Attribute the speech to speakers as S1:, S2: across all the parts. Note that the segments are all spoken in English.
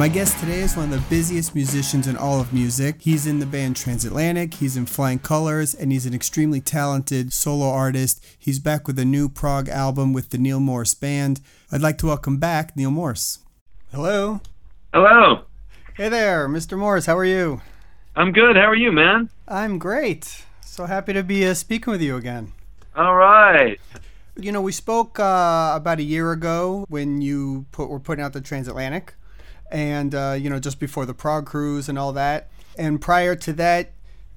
S1: My guest today is one of the busiest musicians in all of music. He's in the band Transatlantic, he's in Flying Colors, and he's an extremely talented solo artist. He's back with a new prog album with the Neal Morse Band. I'd like to welcome back Neal Morse. Hello.
S2: Hello.
S1: Hey there, Mr. Morse. How are you?
S2: I'm good. How are you, man?
S1: I'm great. So happy to be uh, speaking with you again.
S2: All right.
S1: You know, we spoke uh, about a year ago when you put, were putting out the Transatlantic and uh, you know just before the prog cruise and all that. And prior to that,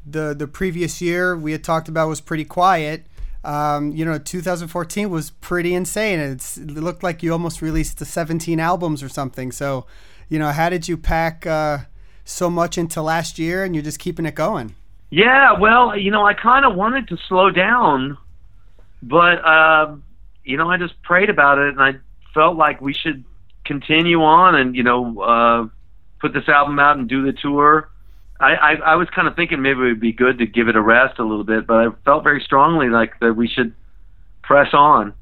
S1: the the previous year we had talked about was pretty quiet. Um, you know, 2014 was pretty insane. It's, it looked like you almost released the 17 albums or something. So, you know, how did you pack uh, so much into last year and you're just keeping it going?
S2: Yeah, well, you know, I kind of wanted to slow down, but uh, you know, I just prayed about it and I felt like we should continue on and you know uh, put this album out and do the tour. I, I, I was kind of thinking maybe it would be good to give it a rest a little bit, but I felt very strongly like that we should press on.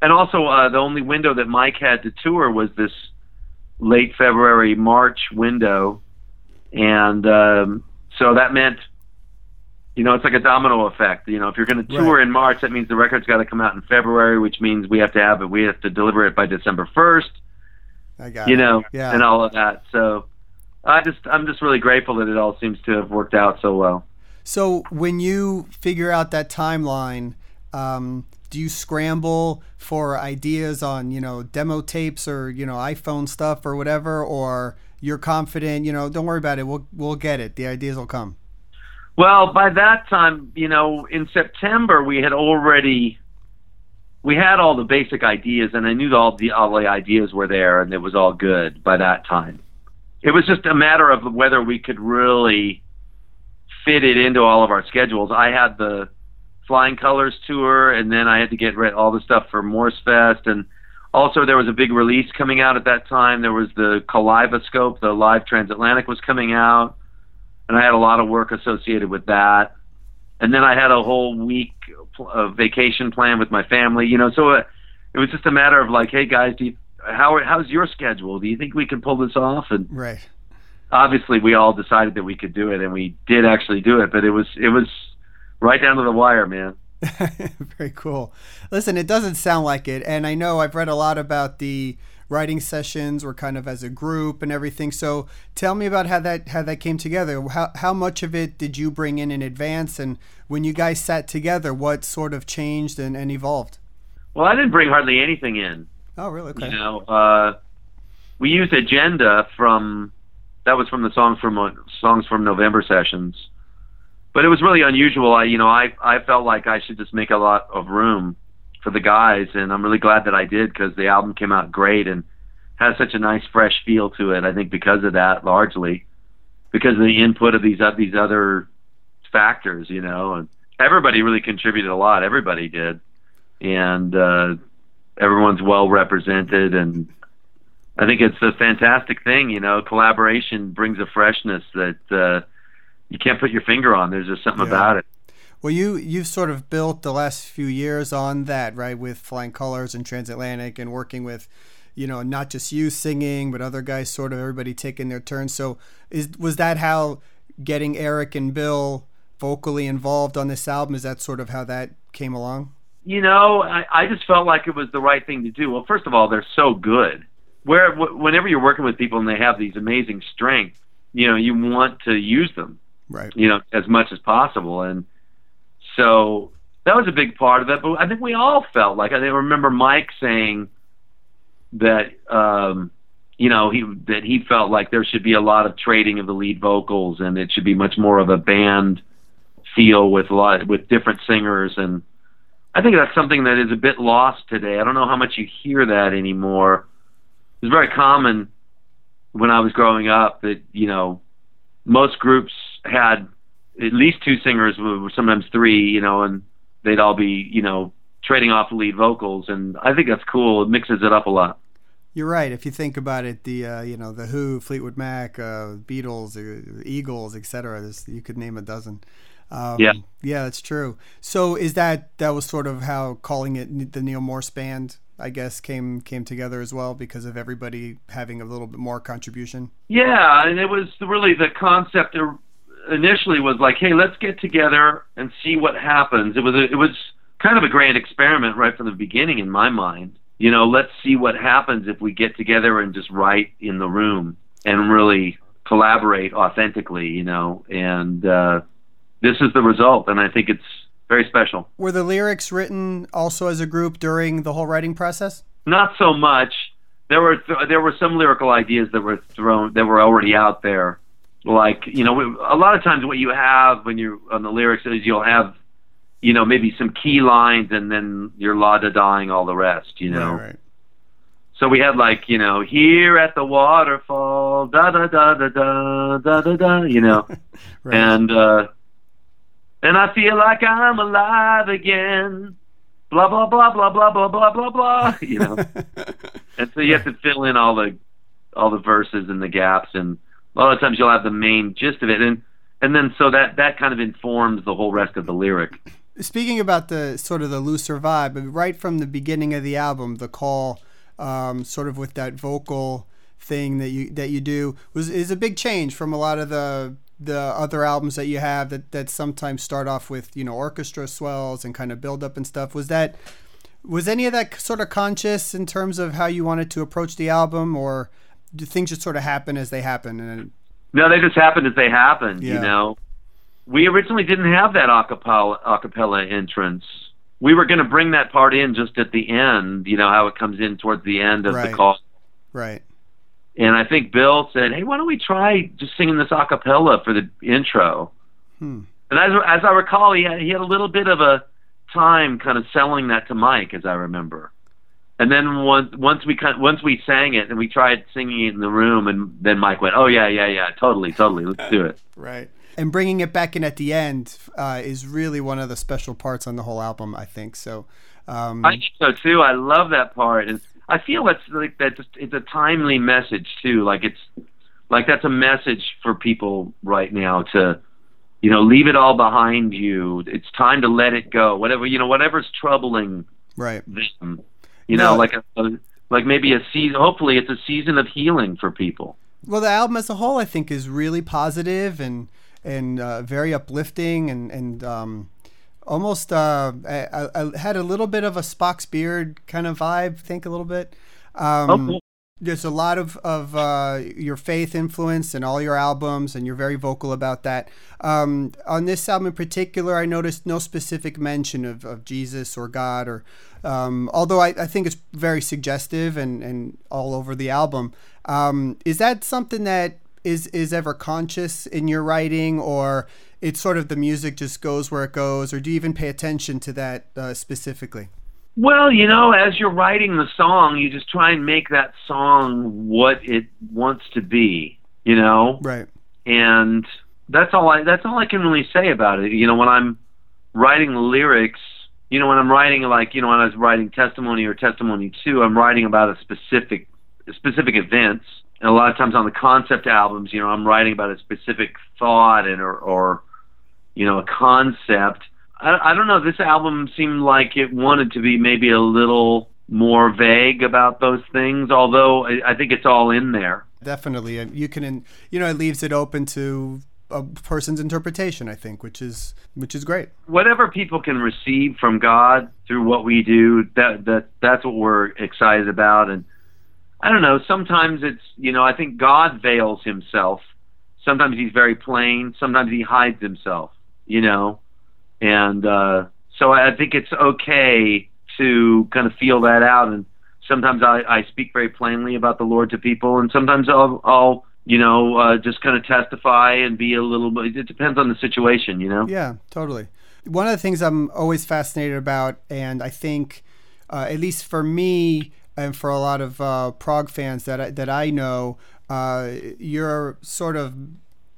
S2: And also, uh, the only window that Mike had to tour was this late February March window, and um, so that meant, you know, it's like a domino effect. You know, if you're going to tour
S1: Right.
S2: in March, that means the record's got to come out in February, which means we have to have it. We have to deliver it by December first
S1: I got
S2: you
S1: it.
S2: know,
S1: Yeah.
S2: and all of that. So I just I'm just really grateful that it all seems to have worked out so well.
S1: So when you figure out that timeline, um, do you scramble for ideas on you know demo tapes or you know iPhone stuff or whatever, or you're confident? You know, don't worry about it. We'll we'll get it. The ideas will come.
S2: Well, by that time, you know, in September we had already we had all the basic ideas, and I knew all the all the ideas were there, and it was all good by that time. It was just a matter of whether we could really fit it into all of our schedules. I had the Flying Colors tour, and then I had to get rid all the stuff for Morse Fest, and also there was a big release coming out at that time. There was the Kaleidoscope, the live transatlantic was coming out, and I had a lot of work associated with that. And then I had a whole week of vacation plan with my family, you know. So uh, it was just a matter of like, hey guys, do you, how how's your schedule? Do you think we can pull this off? And
S1: Right.
S2: obviously we all decided that we could do it and we did actually do it but it was it was right down to the wire man
S1: Very cool. Listen, it doesn't sound like it, and I know I've read a lot about the writing sessions were kind of as a group and everything. So tell me about how that how that came together. How how much of it did you bring in in advance, and when you guys sat together, what sort of changed and, and evolved?
S2: well i didn't bring hardly anything in
S1: Oh, really? Okay.
S2: you know uh we used agenda from that was from the songs from uh, songs from november sessions but it was really unusual i you know i i felt like i should just make a lot of room for the guys and i'm really glad that i did because the album came out great and has such a nice fresh feel to it i think because of that largely because of the input of these of these other factors you know and everybody really contributed a lot everybody did and uh everyone's well represented and I think it's a fantastic thing, you know, collaboration brings a freshness that uh you can't put your finger on. There's just something
S1: Yeah.
S2: about it.
S1: Well, you you've sort of built the last few years on that, right? With Flying Colors and Transatlantic, and working with, you know, not just you singing, but other guys, sort of everybody taking their turn. So, is was that how getting Eric and Bill vocally involved on this album? Is that sort of how that came along?
S2: You know, I, I just felt like it was the right thing to do. Well, first of all, they're so good. Where w- whenever you're working with people and they have these amazing strengths, you know, you want to use them.
S1: Right.
S2: you know, as much as possible. And so that was a big part of it. But I think we all felt like I remember Mike saying that um, you know he that he felt like there should be a lot of trading of the lead vocals and it should be much more of a band feel with a lot with different singers and I think that's something that is a bit lost today. I don't know how much you hear that anymore. It was very common when I was growing up that you know most groups had at least two singers, sometimes three, you know, and they'd all be, you know, trading off lead vocals, and I think that's cool. It mixes it up a lot.
S1: You're right. If you think about it, the uh, you know the Who, Fleetwood Mac, uh, Beatles, uh, Eagles, etc. You could name a dozen. Um,
S2: Yeah.
S1: yeah, that's true. So is that that was sort of how calling it the Neal Morse Band, I guess, came came together as well because of everybody having a little bit more contribution.
S2: Yeah, and it was really the concept or- initially was like, hey, let's get together and see what happens. It was a, it was kind of a grand experiment right from the beginning in my mind. You know, let's see what happens if we get together and just write in the room and really collaborate authentically. You know, and uh, this is the result, and I think it's very special.
S1: Were the lyrics written also as a group during the whole writing process?
S2: Not so much. There were th- there were some lyrical ideas that were thrown that were already out there. Like you know, a lot of times what you have when you're on the lyrics is you'll have, you know, maybe some key lines and then you're la da daing all the rest. You know.
S1: Right, right.
S2: So we had like you know here at the waterfall da da da da da da da da you know
S1: right.
S2: and uh and I feel like I'm alive again blah blah blah blah blah blah blah blah blah you know and so you have to fill in all the all the verses and the gaps and a lot of times you'll have the main gist of it and and then so that that kind of informs the whole rest of the lyric
S1: Speaking about the sort of the looser vibe, right from the beginning of the album, the call, um, sort of with that vocal thing that you that you do was is a big change from a lot of the the other albums that you have that that sometimes start off with you know orchestra swells and kind of build up and stuff. Was that was any of that sort of conscious in terms of how you wanted to approach the album, or things just sort of happen as they happen? And
S2: no they just happened as they happened
S1: Yeah.
S2: you know we originally didn't have that acapella acapella entrance we were going to bring that part in just at the end you know how it comes in towards the end of
S1: Right.
S2: the call
S1: right,
S2: and I think Bill said, "Hey, why don't we try just singing this a cappella for the intro?"
S1: Hmm.
S2: And as as I recall, he had, he had a little bit of a time kind of selling that to Mike, as I remember. And then once once we kind once we sang it and we tried singing it in the room, and then Mike went, "Oh yeah, yeah, yeah, totally, totally, let's do it."
S1: right. And bringing it back in at the end uh, is really one of the special parts on the whole album, I think. So, um,
S2: I think so too. I love that part, and I feel it's like that. It's a timely message too. Like it's like that's a message for people right now to, you know, leave it all behind you. It's time to let it go. Whatever you know, whatever's troubling
S1: right.
S2: them. You know,
S1: No.
S2: like a, a like maybe a season. Hopefully, it's a season of healing for people.
S1: Well, the album as a whole, I think, is really positive and and uh, very uplifting and and um, almost uh, I, I I had a little bit of a Spock's beard kind of vibe. Think a little bit. Um,
S2: Oh, cool.
S1: There's a lot of of uh, your faith influence in all your albums, and you're very vocal about that. Um, on this album in particular, I noticed no specific mention of, of Jesus or God, or um, although I, I think it's very suggestive and, and all over the album. Um, is that something that is is ever conscious in your writing, or it's sort of the music just goes where it goes, or do you even pay attention to that uh, specifically?
S2: Well, you know, as you're writing the song, you just try and make that song what it wants to be. You know,
S1: Right.
S2: and that's all I that's all I can really say about it. You know, when I'm writing the lyrics, you know, when I'm writing like you know when I was writing testimony or testimony two, I'm writing about a specific specific events. And a lot of times on the concept albums, you know, I'm writing about a specific thought and or, or you know a concept. I, I don't know. This album seemed like it wanted to be maybe a little more vague about those things, although I, I think it's all in there.
S1: Definitely, you can, you know, it leaves it open to a person's interpretation. I think, which is which is great.
S2: whatever people can receive from God through what we do, that that that's what we're excited about. And I don't know. Sometimes it's you know I think God veils Himself. Sometimes He's very plain. Sometimes He hides Himself. You know, and uh, so I think it's okay to kind of feel that out. And sometimes I, I speak very plainly about the Lord to people, and sometimes I'll, I'll you know, uh, just kind of testify and be a little bit. It depends on the situation, you know.
S1: Yeah, totally. One of the things I'm always fascinated about, and I think, uh, at least for me and for a lot of uh, prog fans that I, that I know, uh, you're sort of,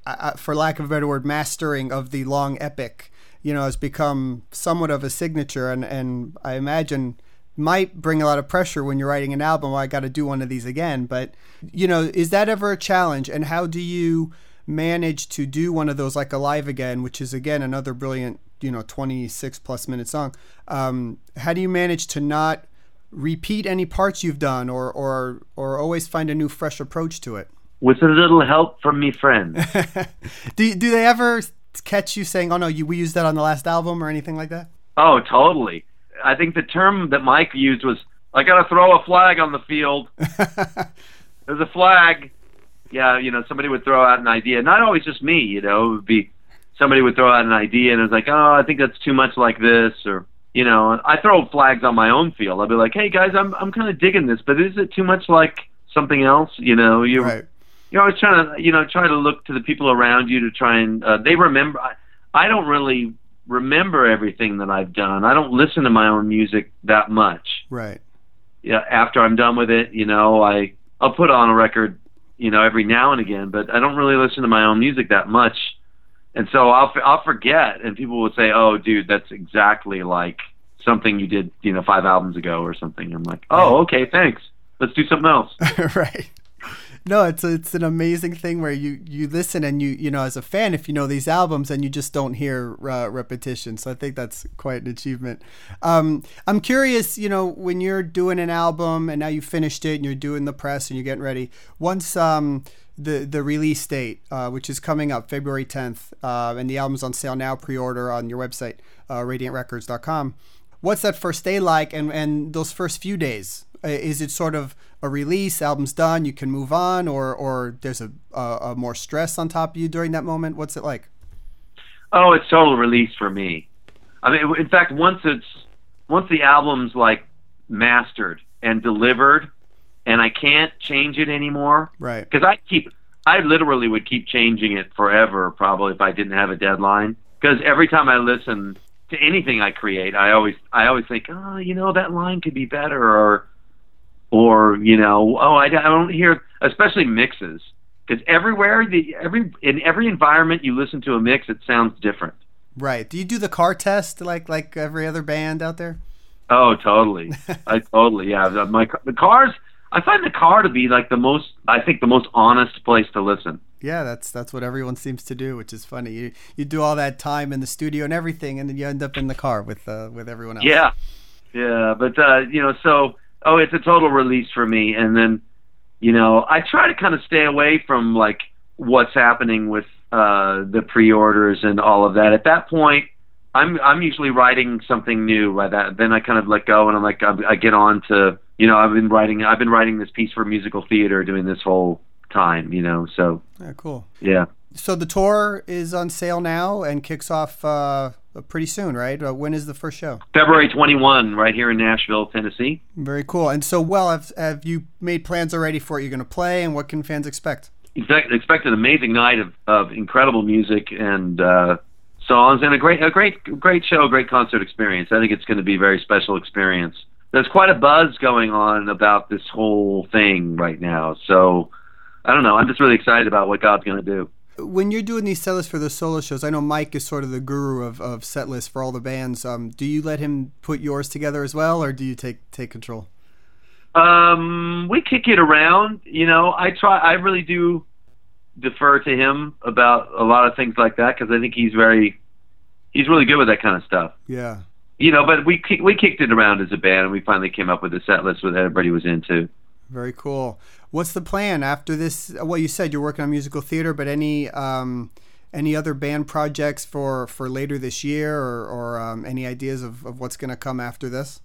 S1: uh, for lack of a better word, mastering of the long epic. You know, has become somewhat of a signature, and and I imagine might bring a lot of pressure when you're writing an album. Well, I got to do one of these again. But you know, is that ever a challenge? And how do you manage to do one of those like Alive Again, which is again another brilliant, you know, 26 plus minute song. Um, how do you manage to not repeat any parts you've done or, or, or always find a new, fresh approach to it?
S2: With a little help from me friends.
S1: do, do they ever catch you saying, oh no, you, we used that on the last album or anything like that?
S2: Oh, totally. I think the term that Mike used was, I got to throw a flag on the field. There's a flag yeah, you know, somebody would throw out an idea. Not always just me, you know, it would be somebody would throw out an idea and it was like, oh, I think that's too much like this, or you know, I throw flags on my own field. I'll be like, hey guys, I'm I'm kind of digging this, but is it too much like something else? You know, you
S1: right.
S2: you're always trying to you know try to look to the people around you to try and uh, they remember. I, I don't really remember everything that I've done. I don't listen to my own music that much.
S1: Right.
S2: Yeah. After I'm done with it, you know, I I'll put on a record you know, every now and again, but I don't really listen to my own music that much. And so I'll I'll forget, and people will say, "Oh, dude, that's exactly like something you did, you know, five albums ago or something." I'm like, "Oh, okay, thanks. Let's do something else."
S1: right no, it's it's an amazing thing where you you listen and you you know as a fan, if you know these albums and you just don't hear uh, repetition. So I think that's quite an achievement. Um, I'm curious, you know, when you're doing an album and now you finished it and you're doing the press and you're getting ready. Once um, the the release date, uh, which is coming up February 10th, uh, and the album's on sale now, pre-order on your website, uh, radiantrecords.com. What's that first day like, and and those first few days? Uh, is it sort of a release, album's done, you can move on, or or there's a, a, a more stress on top of you during that moment? What's it like?
S2: Oh, it's total release for me. I mean, in fact, once it's once the album's like mastered and delivered, and I can't change it anymore,
S1: right?
S2: Because I keep, I literally would keep changing it forever, probably if I didn't have a deadline. Because every time I listen to anything I create, I always, I always think, oh, you know, that line could be better, or or you know, oh, I, I don't hear, especially mixes, because everywhere the every in every environment you listen to a mix, it sounds different.
S1: Right. Do you do the car test like like every other band out there?
S2: Oh, totally. I totally yeah. My the cars. I find the car to be like the most. I think the most honest place to listen.
S1: Yeah, that's that's what everyone seems to do, which is funny. You you do all that time in the studio and everything, and then you end up in the car with uh, with everyone else.
S2: Yeah, yeah. But uh, you know, so oh, it's a total release for me. And then, you know, I try to kind of stay away from like what's happening with uh, the pre-orders and all of that. At that point, I'm I'm usually writing something new. By that, then I kind of let go and I'm like I, I get on to you know I've been writing I've been writing this piece for musical theater doing this whole time. You know, so
S1: yeah, cool.
S2: Yeah.
S1: So the tour is on sale now and kicks off uh, pretty soon, right? Uh, when is the first show?
S2: February 21, right here in Nashville, Tennessee.
S1: Very cool. And so, well, have, have you made plans already for what you're going to play, and what can fans expect?
S2: Expect, expect an amazing night of, of incredible music and uh, songs, and a great, a great, great show, great concert experience. I think it's going to be a very special experience. There's quite a buzz going on about this whole thing right now. So, I don't know. I'm just really excited about what God's going to do
S1: when you're doing these set lists for the solo shows, I know Mike is sort of the guru of, of set lists for all the bands. Um, do you let him put yours together as well, or do you take take control?
S2: Um, we kick it around. You know, I try. I really do defer to him about a lot of things like that because I think he's very, he's really good with that kind of stuff.
S1: Yeah.
S2: You know, but we we kicked it around as a band, and we finally came up with a set list that everybody was into.
S1: Very cool. What's the plan after this? Well, you said you're working on musical theater, but any um, any other band projects for, for later this year, or, or um, any ideas of, of what's going to come after this?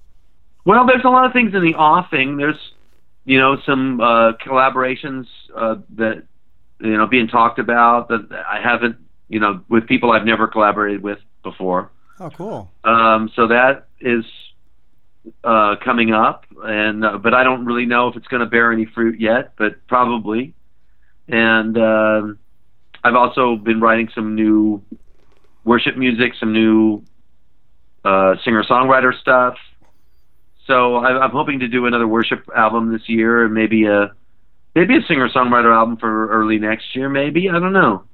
S2: Well, there's a lot of things in the offing. There's you know some uh, collaborations uh, that you know being talked about that I haven't you know with people I've never collaborated with before.
S1: Oh, cool.
S2: Um, so that is uh, coming up, and uh, but I don't really know if it's going to bear any fruit yet, but probably. And uh, I've also been writing some new worship music, some new uh, singer-songwriter stuff. So I, I'm hoping to do another worship album this year, and maybe a maybe a singer-songwriter album for early next year. Maybe I don't know.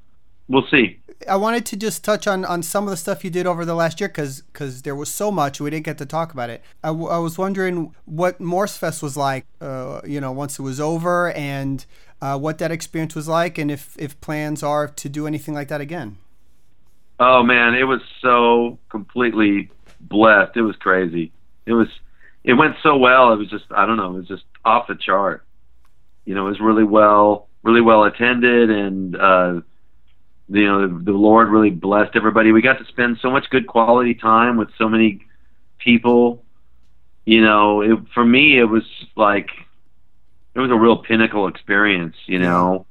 S2: We'll see.
S1: I wanted to just touch on, on some of the stuff you did over the last year because because there was so much we didn't get to talk about it. I, w- I was wondering what Morsefest was like, uh, you know, once it was over, and
S3: uh, what that experience was like, and if if plans are to do anything like that again.
S2: Oh man, it was so completely blessed. It was crazy. It was it went so well. It was just I don't know. It was just off the chart. You know, it was really well really well attended, and uh, you know the, the Lord really blessed everybody. We got to spend so much good quality time with so many people. You know, it, for me, it was like it was a real pinnacle experience. You know,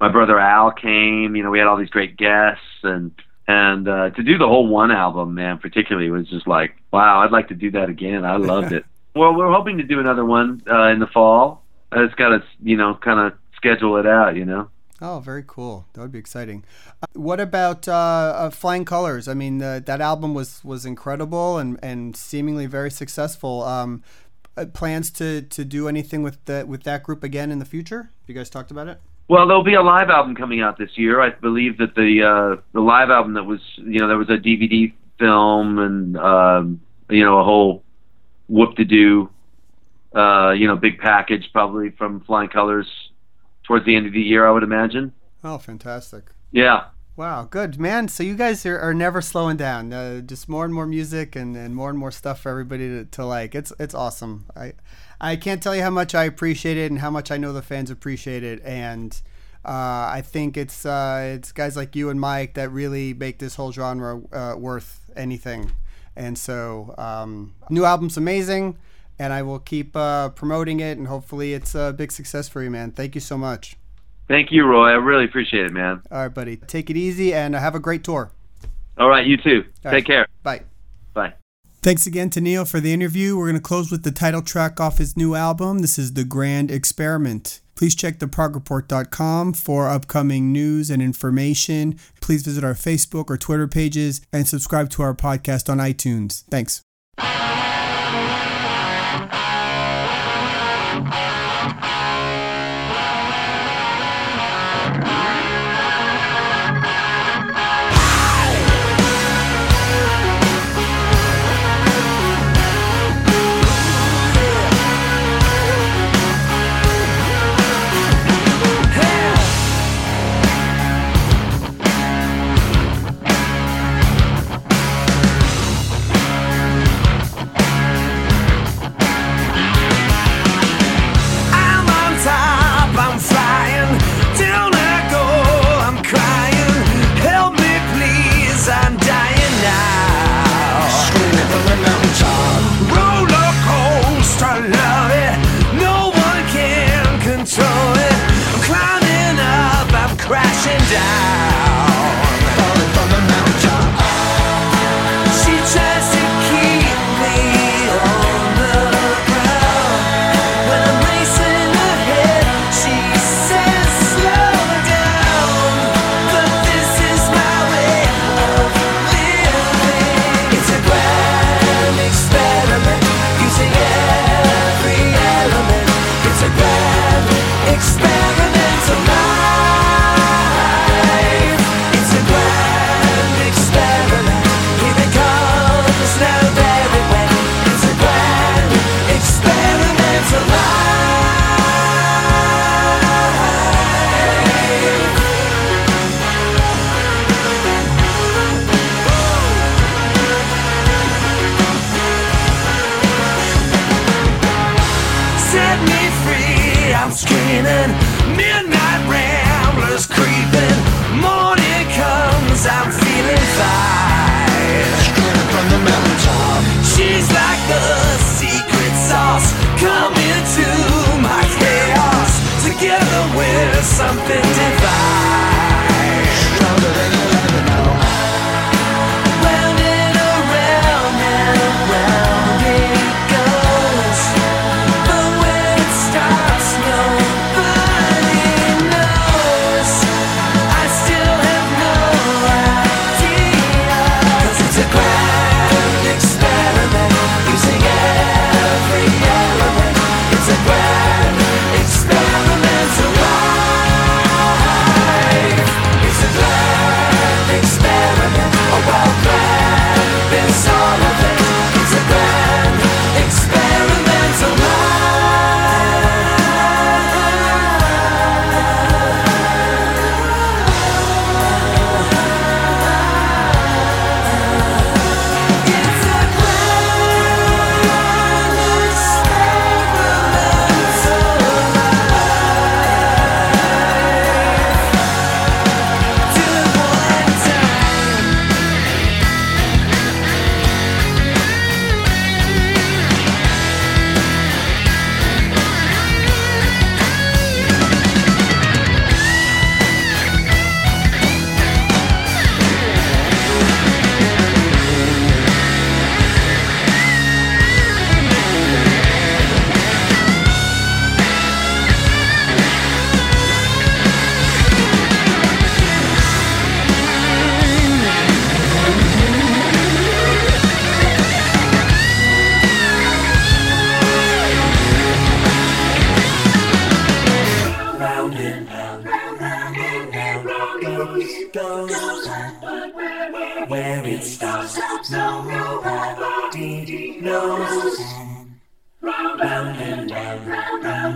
S2: my brother Al came. You know, we had all these great guests, and and uh, to do the whole one album, man, particularly was just like, wow, I'd like to do that again. I loved it. Well, we're hoping to do another one uh, in the fall. I just got to, you know, kind of schedule it out, you know.
S3: Oh, very cool. That would be exciting. Uh, what about uh, uh, Flying Colors? I mean, that album was was incredible and, and seemingly very successful. Um, uh, plans to, to do anything with that with that group again in the future? Have you guys talked about it.
S2: Well, there'll be a live album coming out this year. I believe that the uh, the live album that was you know there was a DVD film and um, you know a whole whoop doo uh, you know big package probably from Flying Colors towards the end of the year, I would imagine.
S3: Oh, fantastic!
S2: Yeah.
S3: Wow, good man. So you guys are, are never slowing down. Uh, just more and more music and, and more and more stuff for everybody to, to like. It's it's awesome. I I can't tell you how much I appreciate it and how much I know the fans appreciate it. And uh, I think it's uh, it's guys like you and Mike that really make this whole genre uh, worth anything. And so um, new album's amazing, and I will keep uh, promoting it, and hopefully it's a big success for you, man. Thank you so much.
S2: Thank you, Roy. I really appreciate it, man.
S3: All right, buddy. Take it easy and have a great tour.
S2: All right, you too.
S3: All
S2: Take
S3: right.
S2: care.
S3: Bye.
S2: Bye.
S3: Thanks again to Neal for the interview. We're going to close with the title track off his new album. This is The Grand Experiment. Please check theprogreport.com for upcoming news and information. Please visit our Facebook or Twitter pages and subscribe to our podcast on iTunes. Thanks.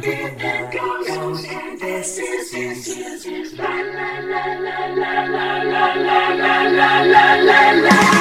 S3: And round goes, and this is la la la la la la la la la la la la la.